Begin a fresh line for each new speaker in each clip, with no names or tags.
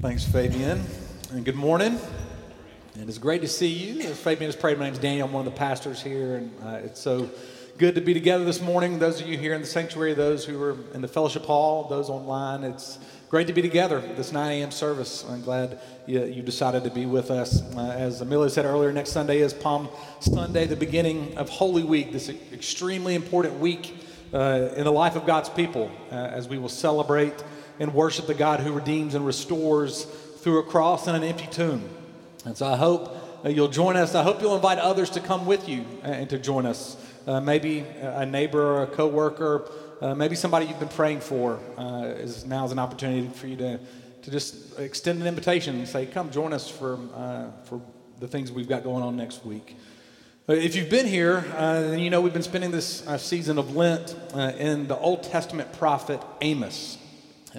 Thanks, Fabian. And good morning. And it's great to see you. As Fabian has prayed, my name is Daniel. I'm one of the pastors here. And uh, it's so good to be together this morning. Those of you here in the sanctuary, those who are in the fellowship hall, those online, it's great to be together this 9 a.m. service. I'm glad you, you decided to be with us. Uh, as Amelia said earlier, next Sunday is Palm Sunday, the beginning of Holy Week, this extremely important week uh, in the life of God's people uh, as we will celebrate and worship the God who redeems and restores through a cross and an empty tomb. And so I hope uh, you'll join us. I hope you'll invite others to come with you uh, and to join us. Uh, maybe a neighbor or a coworker, uh, maybe somebody you've been praying for. Uh, is now is an opportunity for you to, to just extend an invitation and say, "Come join us for uh, for the things we've got going on next week." If you've been here, then you know we've been spending this season of Lent in the Old Testament prophet Amos.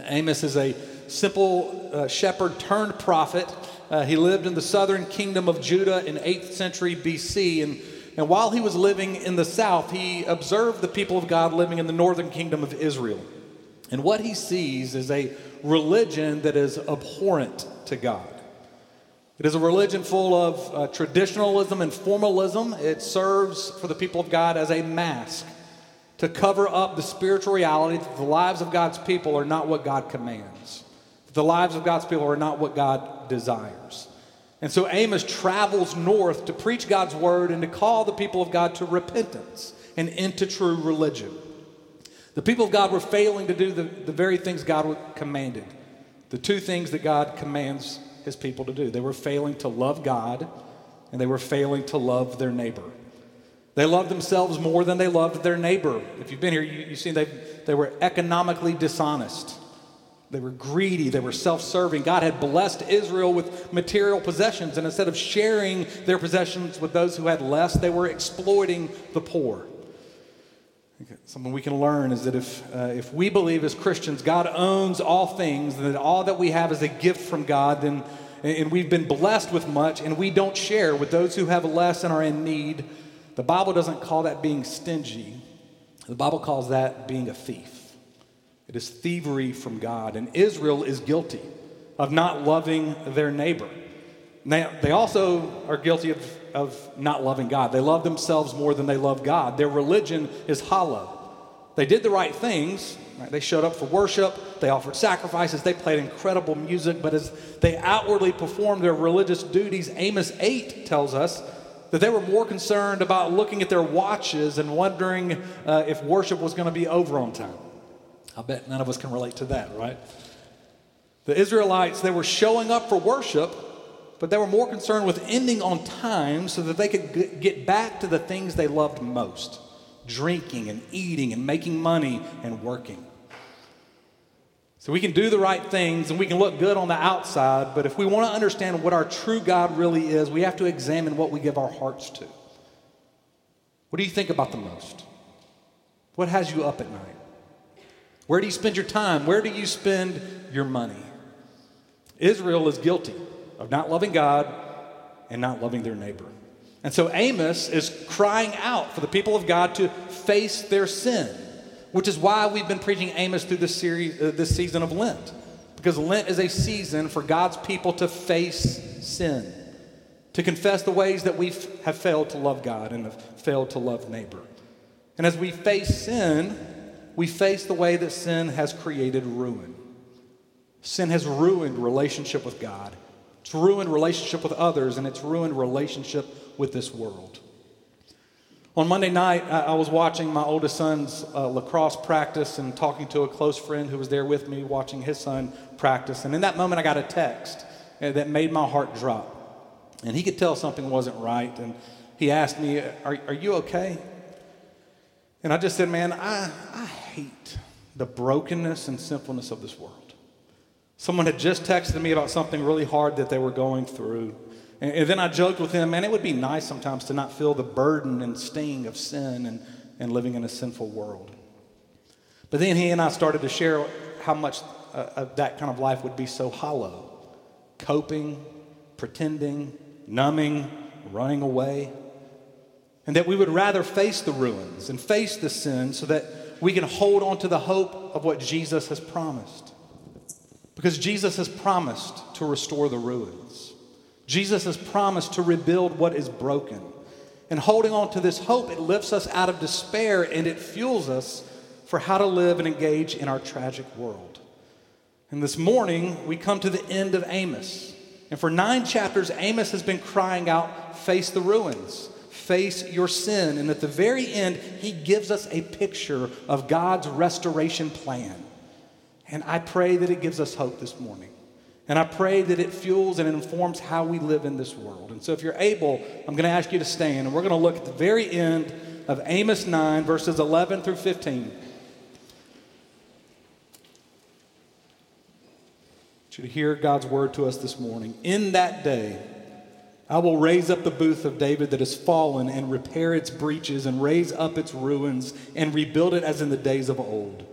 Amos is a simple uh, shepherd turned prophet. Uh, he lived in the southern kingdom of Judah in 8th century BC. And, and while he was living in the south, he observed the people of God living in the northern kingdom of Israel. And what he sees is a religion that is abhorrent to God. It is a religion full of uh, traditionalism and formalism. It serves for the people of God as a mask to cover up the spiritual reality that the lives of God's people are not what God commands. That the lives of God's people are not what God desires. And so Amos travels north to preach God's word and to call the people of God to repentance and into true religion. The people of God were failing to do the, the very things God commanded, the two things that God commands his people to do. They were failing to love God and they were failing to love their neighbor. They loved themselves more than they loved their neighbor. If you've been here, you, have seen they, they were economically dishonest. They were greedy. They were self serving. God had blessed Israel with material possessions, and instead of sharing their possessions with those who had less, they were exploiting the poor. Something we can learn is that if, uh, if we believe as Christians God owns all things, and that all that we have is a gift from God, then, and we've been blessed with much, and we don't share with those who have less and are in need, the Bible doesn't call that being stingy, the Bible calls that being a thief. It is thievery from God. And Israel is guilty of not loving their neighbor. Now, they also are guilty of, of not loving God. They love themselves more than they love God. Their religion is hollow. They did the right things. Right? They showed up for worship. They offered sacrifices. They played incredible music. But as they outwardly performed their religious duties, Amos 8 tells us that they were more concerned about looking at their watches and wondering uh, if worship was going to be over on time. I bet none of us can relate to that, right? The Israelites, they were showing up for worship, but they were more concerned with ending on time so that they could get back to the things they loved most drinking and eating and making money and working. So we can do the right things and we can look good on the outside, but if we want to understand what our true God really is, we have to examine what we give our hearts to. What do you think about the most? What has you up at night? Where do you spend your time? Where do you spend your money? Israel is guilty of not loving God and not loving their neighbor. And so Amos is crying out for the people of God to face their sin which is why we've been preaching Amos through this series, uh, this season of Lent, because Lent is a season for God's people to face sin, to confess the ways that we have failed to love God and have failed to love neighbor. And as we face sin, we face the way that sin has created ruin. Sin has ruined relationship with God. It's ruined relationship with others, and it's ruined relationship with this world. On Monday night, I was watching my oldest son's uh, lacrosse practice and talking to a close friend who was there with me watching his son practice. And in that moment, I got a text uh, that made my heart drop. And he could tell something wasn't right. And he asked me, Are, are you okay? And I just said, Man, I, I hate the brokenness and sinfulness of this world. Someone had just texted me about something really hard that they were going through. And, and then I joked with him, man, it would be nice sometimes to not feel the burden and sting of sin and, and living in a sinful world. But then he and I started to share how much uh, that kind of life would be so hollow coping, pretending, numbing, running away. And that we would rather face the ruins and face the sin so that we can hold on to the hope of what Jesus has promised. Because Jesus has promised to restore the ruins. Jesus has promised to rebuild what is broken. And holding on to this hope, it lifts us out of despair and it fuels us for how to live and engage in our tragic world. And this morning, we come to the end of Amos. And for nine chapters, Amos has been crying out, Face the ruins, face your sin. And at the very end, he gives us a picture of God's restoration plan. And I pray that it gives us hope this morning. And I pray that it fuels and informs how we live in this world. And so, if you're able, I'm going to ask you to stand, and we're going to look at the very end of Amos 9, verses 11 through 15. you to hear God's word to us this morning. In that day, I will raise up the booth of David that has fallen and repair its breaches and raise up its ruins and rebuild it as in the days of old,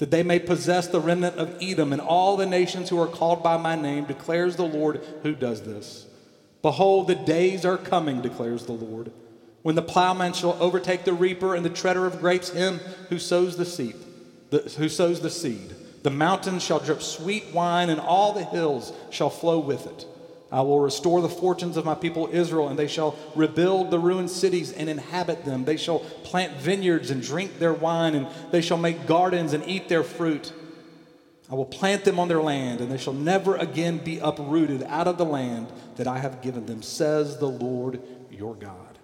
that they may possess the remnant of Edom and all the nations who are called by my name, declares the Lord who does this. Behold, the days are coming, declares the Lord, when the plowman shall overtake the reaper and the treader of grapes him who sows the seed, the, who sows the seed. The mountains shall drip sweet wine, and all the hills shall flow with it. I will restore the fortunes of my people Israel, and they shall rebuild the ruined cities and inhabit them. They shall plant vineyards and drink their wine, and they shall make gardens and eat their fruit. I will plant them on their land, and they shall never again be uprooted out of the land that I have given them, says the Lord your God.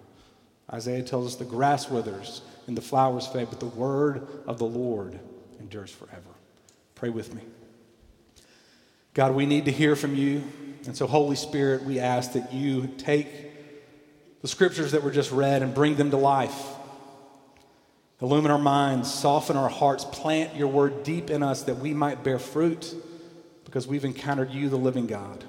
Isaiah tells us the grass withers and the flowers fade, but the word of the Lord endures forever. Pray with me. God, we need to hear from you. And so, Holy Spirit, we ask that you take the scriptures that were just read and bring them to life. Illumine our minds, soften our hearts, plant your word deep in us that we might bear fruit because we've encountered you, the living God.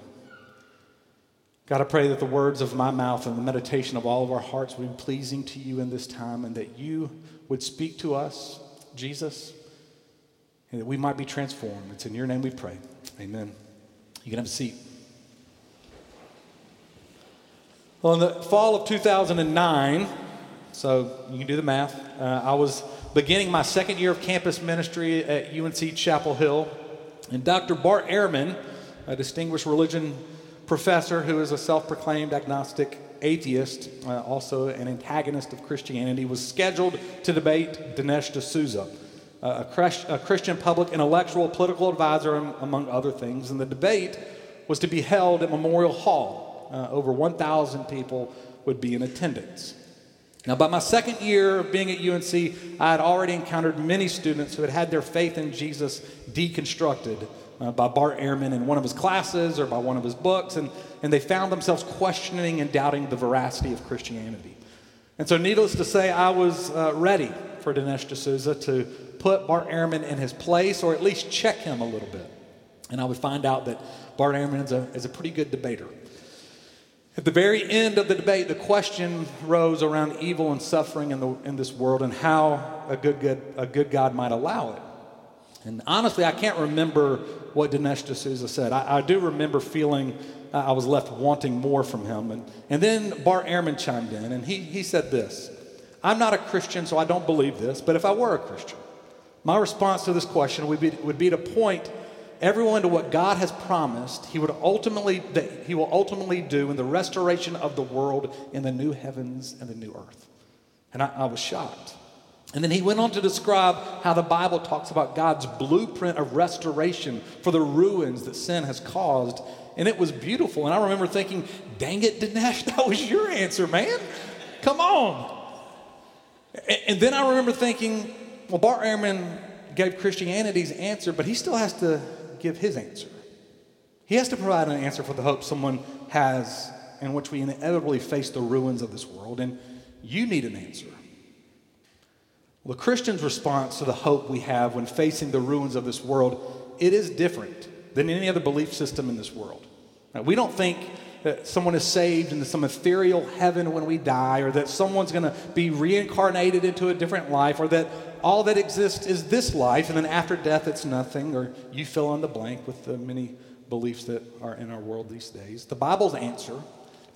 God, I pray that the words of my mouth and the meditation of all of our hearts would be pleasing to you in this time and that you would speak to us, Jesus and that we might be transformed. It's in your name we pray. Amen. You can have a seat. Well, in the fall of 2009, so you can do the math, uh, I was beginning my second year of campus ministry at UNC Chapel Hill. And Dr. Bart Ehrman, a distinguished religion professor who is a self proclaimed agnostic atheist, uh, also an antagonist of Christianity, was scheduled to debate Dinesh D'Souza a, a Christian public intellectual, political advisor, among other things. And the debate was to be held at Memorial Hall. Uh, over 1,000 people would be in attendance. Now, by my second year of being at UNC, I had already encountered many students who had had their faith in Jesus deconstructed uh, by Bart Ehrman in one of his classes or by one of his books, and, and they found themselves questioning and doubting the veracity of Christianity. And so, needless to say, I was uh, ready for Dinesh D'Souza to put Bart Ehrman in his place or at least check him a little bit. And I would find out that Bart Ehrman is a, is a pretty good debater. At the very end of the debate, the question rose around evil and suffering in, the, in this world and how a good, good, a good God might allow it. And honestly, I can't remember what Dinesh D'Souza said. I, I do remember feeling uh, I was left wanting more from him. And, and then Bart Ehrman chimed in, and he, he said this I'm not a Christian, so I don't believe this, but if I were a Christian, my response to this question would be, would be to point everyone to what God has promised he would ultimately that he will ultimately do in the restoration of the world in the new heavens and the new earth. And I, I was shocked. And then he went on to describe how the Bible talks about God's blueprint of restoration for the ruins that sin has caused. And it was beautiful. And I remember thinking, dang it, Dinesh, that was your answer, man. Come on. And then I remember thinking, well, Bart Ehrman gave Christianity's answer, but he still has to give his answer. He has to provide an answer for the hope someone has in which we inevitably face the ruins of this world, and you need an answer. Well, the Christian's response to the hope we have when facing the ruins of this world, it is different than any other belief system in this world. Now, we don't think that someone is saved into some ethereal heaven when we die, or that someone's going to be reincarnated into a different life, or that all that exists is this life, and then after death it's nothing, or you fill in the blank with the many beliefs that are in our world these days. The Bible's answer,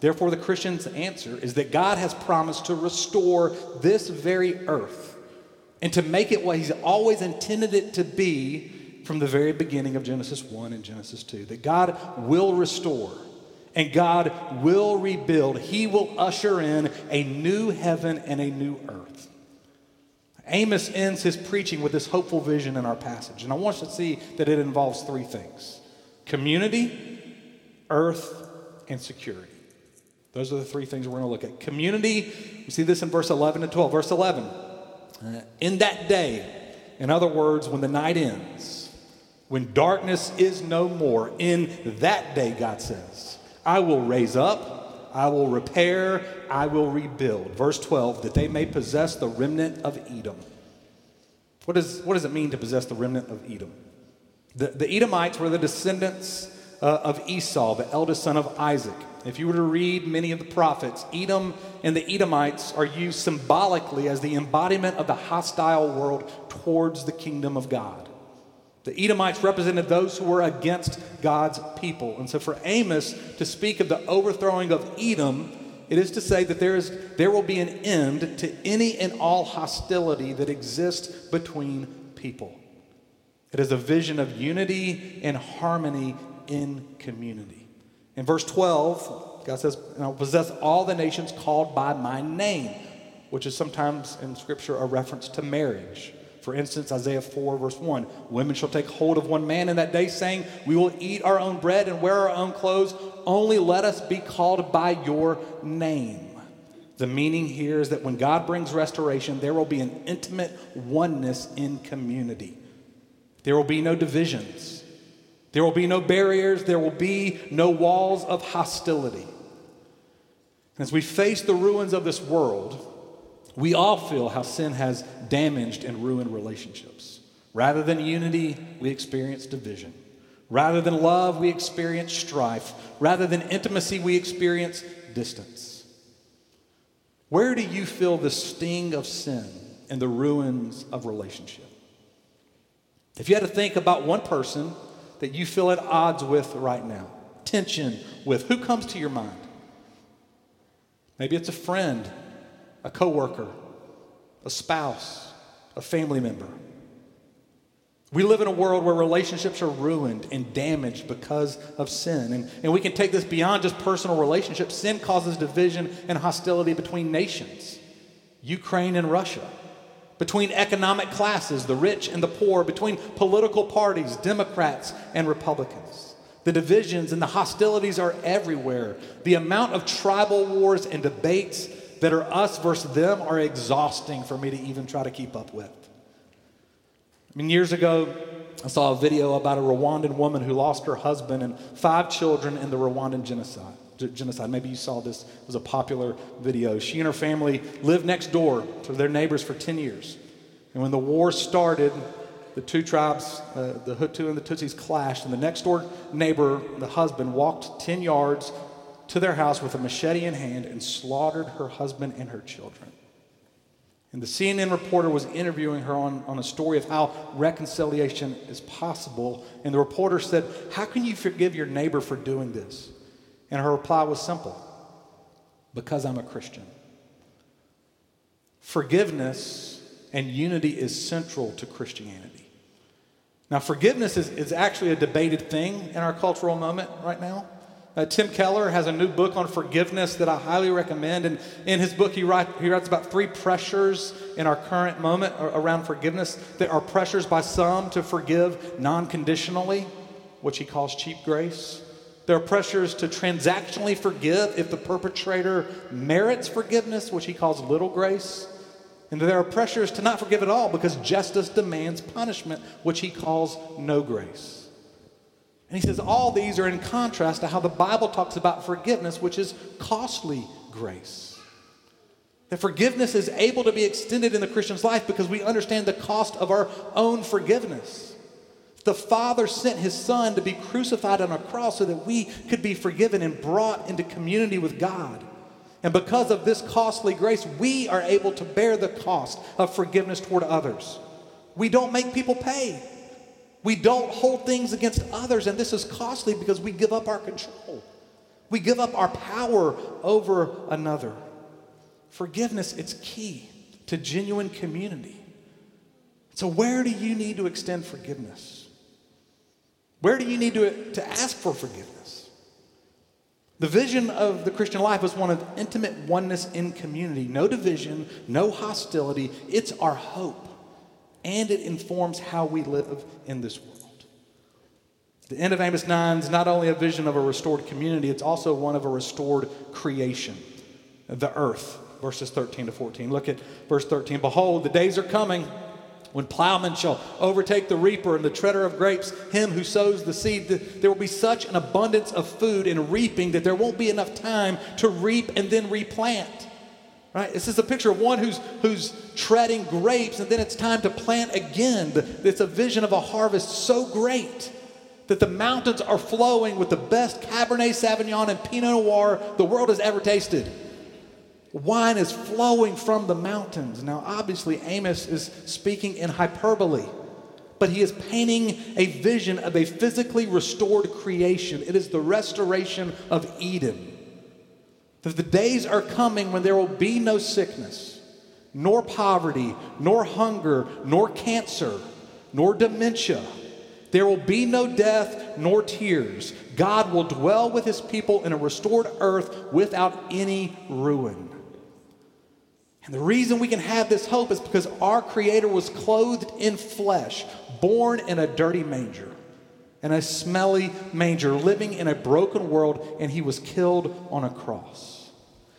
therefore, the Christian's answer, is that God has promised to restore this very earth and to make it what He's always intended it to be from the very beginning of Genesis 1 and Genesis 2 that God will restore and God will rebuild. He will usher in a new heaven and a new earth. Amos ends his preaching with this hopeful vision in our passage. And I want us to see that it involves three things community, earth, and security. Those are the three things we're going to look at. Community, we see this in verse 11 and 12. Verse 11, uh, in that day, in other words, when the night ends, when darkness is no more, in that day, God says, I will raise up, I will repair, I will rebuild. Verse 12, that they may possess the remnant of Edom. What, is, what does it mean to possess the remnant of Edom? The, the Edomites were the descendants uh, of Esau, the eldest son of Isaac. If you were to read many of the prophets, Edom and the Edomites are used symbolically as the embodiment of the hostile world towards the kingdom of God. The Edomites represented those who were against God's people. And so for Amos to speak of the overthrowing of Edom, it is to say that there, is, there will be an end to any and all hostility that exists between people. It is a vision of unity and harmony in community. In verse 12, God says, And I will possess all the nations called by my name, which is sometimes in Scripture a reference to marriage. For instance, Isaiah 4, verse 1 Women shall take hold of one man in that day, saying, We will eat our own bread and wear our own clothes. Only let us be called by your name. The meaning here is that when God brings restoration, there will be an intimate oneness in community. There will be no divisions. There will be no barriers. There will be no walls of hostility. As we face the ruins of this world, we all feel how sin has damaged and ruined relationships. Rather than unity, we experience division. Rather than love, we experience strife. Rather than intimacy, we experience distance. Where do you feel the sting of sin and the ruins of relationship? If you had to think about one person that you feel at odds with right now, tension with, who comes to your mind? Maybe it's a friend a coworker, a spouse, a family member. We live in a world where relationships are ruined and damaged because of sin. And, and we can take this beyond just personal relationships. Sin causes division and hostility between nations, Ukraine and Russia, between economic classes, the rich and the poor, between political parties, Democrats and Republicans. The divisions and the hostilities are everywhere. The amount of tribal wars and debates that are us versus them are exhausting for me to even try to keep up with. I mean, years ago, I saw a video about a Rwandan woman who lost her husband and five children in the Rwandan genocide. Genocide. Maybe you saw this. It was a popular video. She and her family lived next door to their neighbors for 10 years. And when the war started, the two tribes, uh, the Hutu and the Tutsis, clashed, and the next door neighbor, the husband, walked 10 yards to their house with a machete in hand and slaughtered her husband and her children. And the CNN reporter was interviewing her on, on a story of how reconciliation is possible. And the reporter said, How can you forgive your neighbor for doing this? And her reply was simple because I'm a Christian. Forgiveness and unity is central to Christianity. Now, forgiveness is, is actually a debated thing in our cultural moment right now. Uh, Tim Keller has a new book on forgiveness that I highly recommend. And in his book, he, write, he writes about three pressures in our current moment around forgiveness. There are pressures by some to forgive non conditionally, which he calls cheap grace. There are pressures to transactionally forgive if the perpetrator merits forgiveness, which he calls little grace. And there are pressures to not forgive at all because justice demands punishment, which he calls no grace. And he says all these are in contrast to how the Bible talks about forgiveness, which is costly grace. That forgiveness is able to be extended in the Christian's life because we understand the cost of our own forgiveness. The Father sent His Son to be crucified on a cross so that we could be forgiven and brought into community with God. And because of this costly grace, we are able to bear the cost of forgiveness toward others. We don't make people pay. We don't hold things against others, and this is costly because we give up our control. We give up our power over another. Forgiveness, it's key to genuine community. So, where do you need to extend forgiveness? Where do you need to, to ask for forgiveness? The vision of the Christian life is one of intimate oneness in community. No division, no hostility. It's our hope. And it informs how we live in this world. The end of Amos 9 is not only a vision of a restored community, it's also one of a restored creation, the earth, verses 13 to 14. Look at verse 13. Behold, the days are coming when plowmen shall overtake the reaper and the treader of grapes, him who sows the seed, there will be such an abundance of food in reaping that there won't be enough time to reap and then replant. Right? This is a picture of one who's, who's treading grapes and then it's time to plant again. It's a vision of a harvest so great that the mountains are flowing with the best Cabernet Sauvignon and Pinot Noir the world has ever tasted. Wine is flowing from the mountains. Now, obviously, Amos is speaking in hyperbole, but he is painting a vision of a physically restored creation. It is the restoration of Eden. That the days are coming when there will be no sickness, nor poverty, nor hunger, nor cancer, nor dementia. There will be no death nor tears. God will dwell with his people in a restored earth without any ruin. And the reason we can have this hope is because our Creator was clothed in flesh, born in a dirty manger, in a smelly manger, living in a broken world, and He was killed on a cross.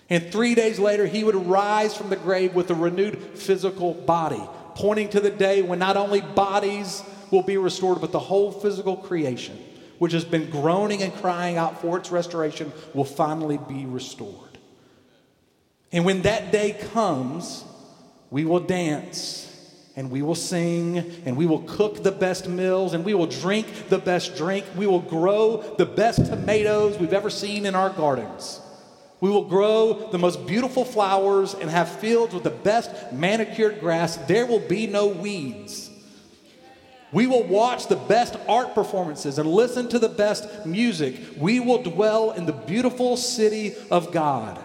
And three days later, He would rise from the grave with a renewed physical body, pointing to the day when not only bodies will be restored, but the whole physical creation, which has been groaning and crying out for its restoration, will finally be restored. And when that day comes, we will dance and we will sing and we will cook the best meals and we will drink the best drink. We will grow the best tomatoes we've ever seen in our gardens. We will grow the most beautiful flowers and have fields with the best manicured grass. There will be no weeds. We will watch the best art performances and listen to the best music. We will dwell in the beautiful city of God.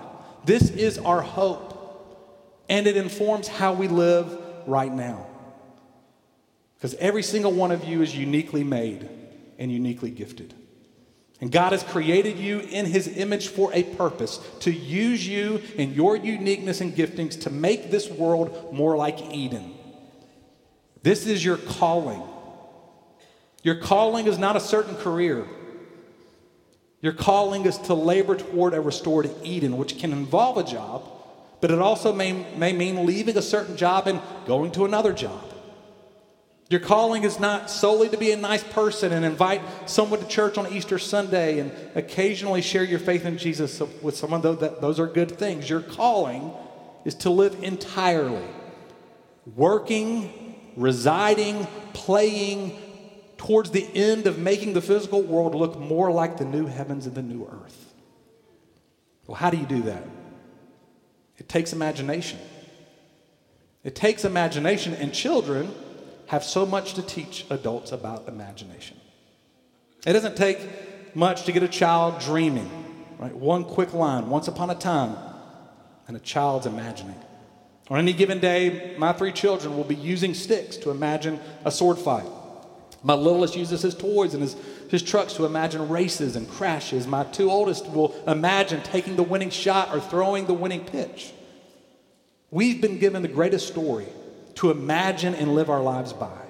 This is our hope, and it informs how we live right now. Because every single one of you is uniquely made and uniquely gifted. And God has created you in His image for a purpose to use you and your uniqueness and giftings to make this world more like Eden. This is your calling. Your calling is not a certain career. Your calling is to labor toward a restored Eden, which can involve a job, but it also may, may mean leaving a certain job and going to another job. Your calling is not solely to be a nice person and invite someone to church on Easter Sunday and occasionally share your faith in Jesus with someone, though that, those are good things. Your calling is to live entirely, working, residing, playing, towards the end of making the physical world look more like the new heavens and the new earth. Well, how do you do that? It takes imagination. It takes imagination, and children have so much to teach adults about imagination. It doesn't take much to get a child dreaming, right? One quick line, once upon a time, and a child's imagining. On any given day, my three children will be using sticks to imagine a sword fight. My littlest uses his toys and his, his trucks to imagine races and crashes. My two oldest will imagine taking the winning shot or throwing the winning pitch. We've been given the greatest story to imagine and live our lives by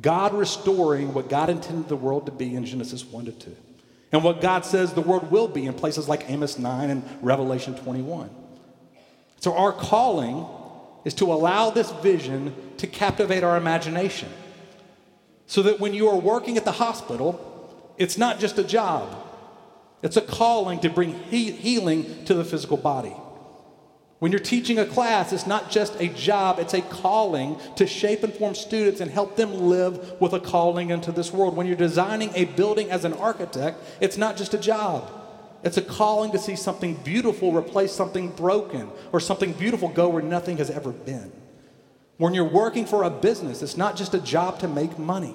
God restoring what God intended the world to be in Genesis 1 to 2, and what God says the world will be in places like Amos 9 and Revelation 21. So, our calling is to allow this vision to captivate our imagination so that when you are working at the hospital, it's not just a job, it's a calling to bring he- healing to the physical body. When you're teaching a class, it's not just a job, it's a calling to shape and form students and help them live with a calling into this world. When you're designing a building as an architect, it's not just a job. It's a calling to see something beautiful replace something broken or something beautiful go where nothing has ever been. When you're working for a business, it's not just a job to make money,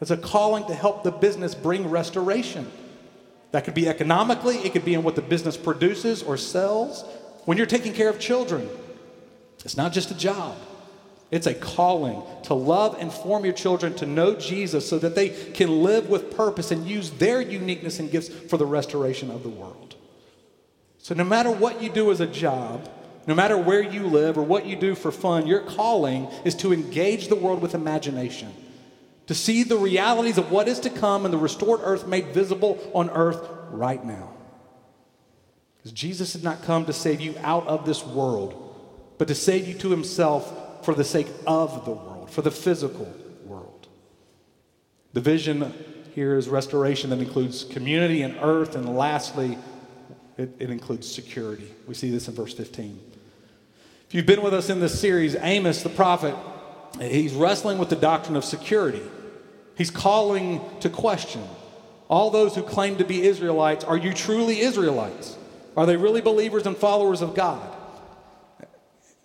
it's a calling to help the business bring restoration. That could be economically, it could be in what the business produces or sells. When you're taking care of children, it's not just a job, It's a calling to love and form your children to know Jesus so that they can live with purpose and use their uniqueness and gifts for the restoration of the world. So, no matter what you do as a job, no matter where you live or what you do for fun, your calling is to engage the world with imagination, to see the realities of what is to come and the restored earth made visible on earth right now. Because Jesus did not come to save you out of this world, but to save you to himself for the sake of the world, for the physical world. The vision here is restoration that includes community and earth, and lastly, it, it, includes security. We see this in verse 15. If you've been with us in this series, Amos, the prophet, he's wrestling with the doctrine of security. He's calling to question all those who claim to be Israelites are you truly Israelites? Are they really believers and followers of God?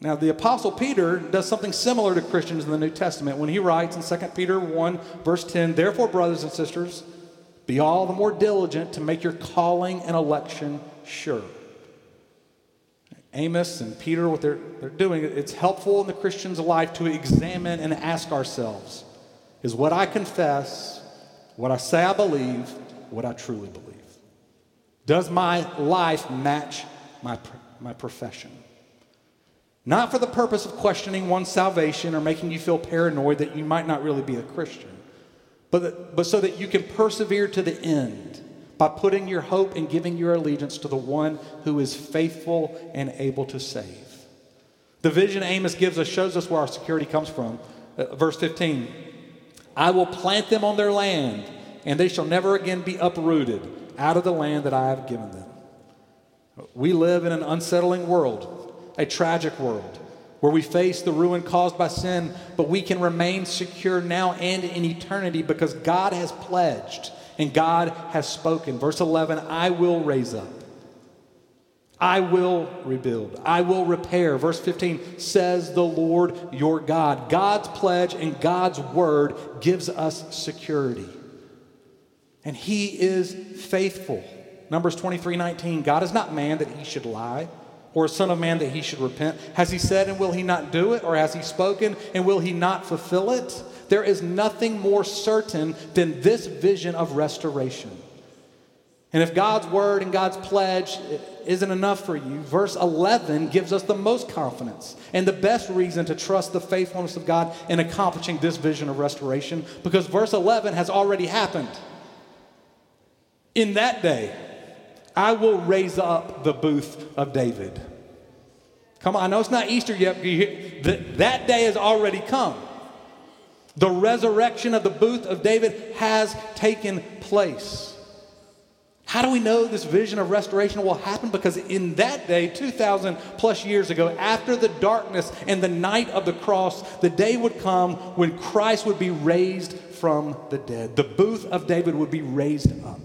Now, the Apostle Peter does something similar to Christians in the New Testament when he writes in 2 Peter 1, verse 10 Therefore, brothers and sisters, be all the more diligent to make your calling and election sure. Amos and Peter, what they're, they're doing, it's helpful in the Christian's life to examine and ask ourselves is what I confess, what I say I believe, what I truly believe? Does my life match my, my profession? Not for the purpose of questioning one's salvation or making you feel paranoid that you might not really be a Christian, but, but so that you can persevere to the end by putting your hope and giving your allegiance to the one who is faithful and able to save. The vision Amos gives us shows us where our security comes from. Uh, verse 15 I will plant them on their land, and they shall never again be uprooted out of the land that I have given them. We live in an unsettling world a tragic world where we face the ruin caused by sin, but we can remain secure now and in eternity because God has pledged and God has spoken. Verse 11 I will raise up. I will rebuild. I will repair. Verse 15 says the Lord your God. God's pledge and God's word gives us security. And he is faithful. Numbers 23 19. God is not man that he should lie or a son of man that he should repent? Has he said and will he not do it? Or has he spoken and will he not fulfill it? There is nothing more certain than this vision of restoration. And if God's word and God's pledge isn't enough for you, verse 11 gives us the most confidence and the best reason to trust the faithfulness of God in accomplishing this vision of restoration because verse 11 has already happened. In that day, I will raise up the booth of David. Come on, I know it's not Easter yet. But that day has already come. The resurrection of the booth of David has taken place. How do we know this vision of restoration will happen? Because in that day, 2,000 plus years ago, after the darkness and the night of the cross, the day would come when Christ would be raised from the dead. The booth of David would be raised up.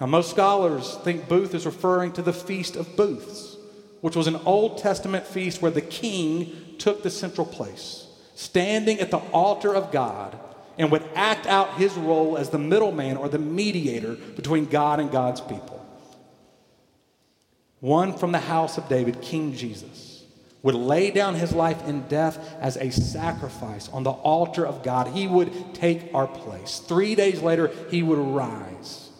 Now, most scholars think booth is referring to the Feast of Booths, which was an Old Testament feast where the king took the central place, standing at the altar of God, and would act out his role as the middleman or the mediator between God and God's people. One from the house of David, King Jesus, would lay down his life in death as a sacrifice on the altar of God. He would take our place. Three days later, he would rise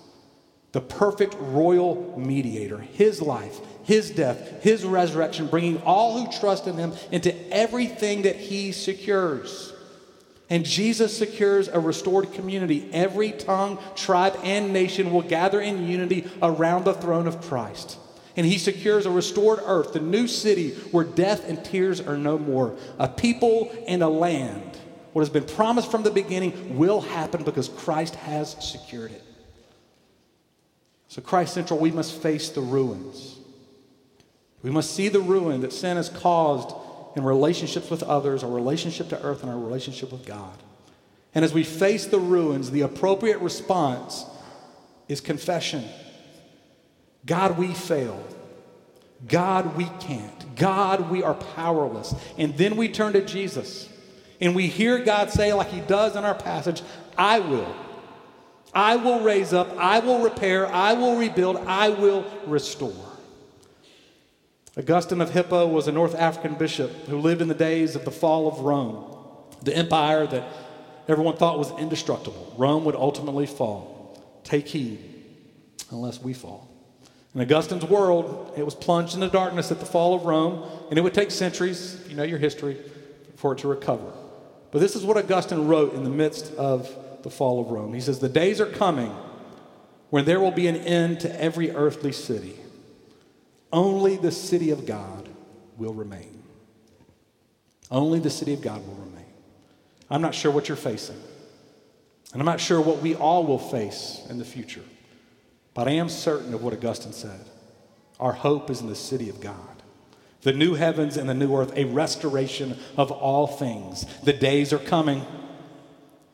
the perfect royal mediator, his life, his death, his resurrection, bringing all who trust in him into everything that he secures. And Jesus secures a restored community. Every tongue, tribe, and nation will gather in unity around the throne of Christ. And he secures a restored earth, the new city where death and tears are no more, a people and a land. What has been promised from the beginning will happen because Christ has secured it. So, Christ Central, we must face the ruins. We must see the ruin that sin has caused in relationships with others, our relationship to earth, and our relationship with God. And as we face the ruins, the appropriate response is confession. God, we fail. God, we can't. God, we are powerless. And then we turn to Jesus and we hear God say, like he does in our passage, I will. I will raise up, I will repair, I will rebuild, I will restore. Augustine of Hippo was a North African bishop who lived in the days of the fall of Rome, the empire that everyone thought was indestructible. Rome would ultimately fall. Take heed, unless we fall. In Augustine's world, it was plunged into darkness at the fall of Rome, and it would take centuries, if you know your history, for it to recover. But this is what Augustine wrote in the midst of the fall of Rome. He says, The days are coming when there will be an end to every earthly city. Only the city of God will remain. Only the city of God will remain. I'm not sure what you're facing, and I'm not sure what we all will face in the future, but I am certain of what Augustine said. Our hope is in the city of God. The new heavens and the new earth, a restoration of all things. The days are coming.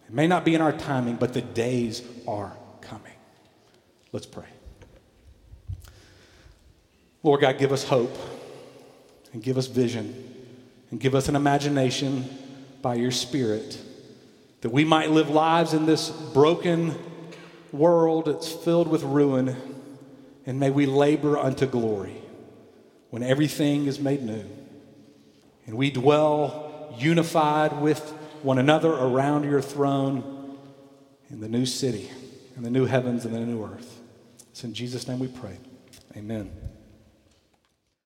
It may not be in our timing, but the days are coming. Let's pray. Lord God, give us hope and give us vision and give us an imagination by your Spirit that we might live lives in this broken world that's filled with ruin, and may we labor unto glory when everything is made new and we dwell unified with one another around your throne in the new city, in the new heavens and the new earth. It's in Jesus' name we pray. Amen.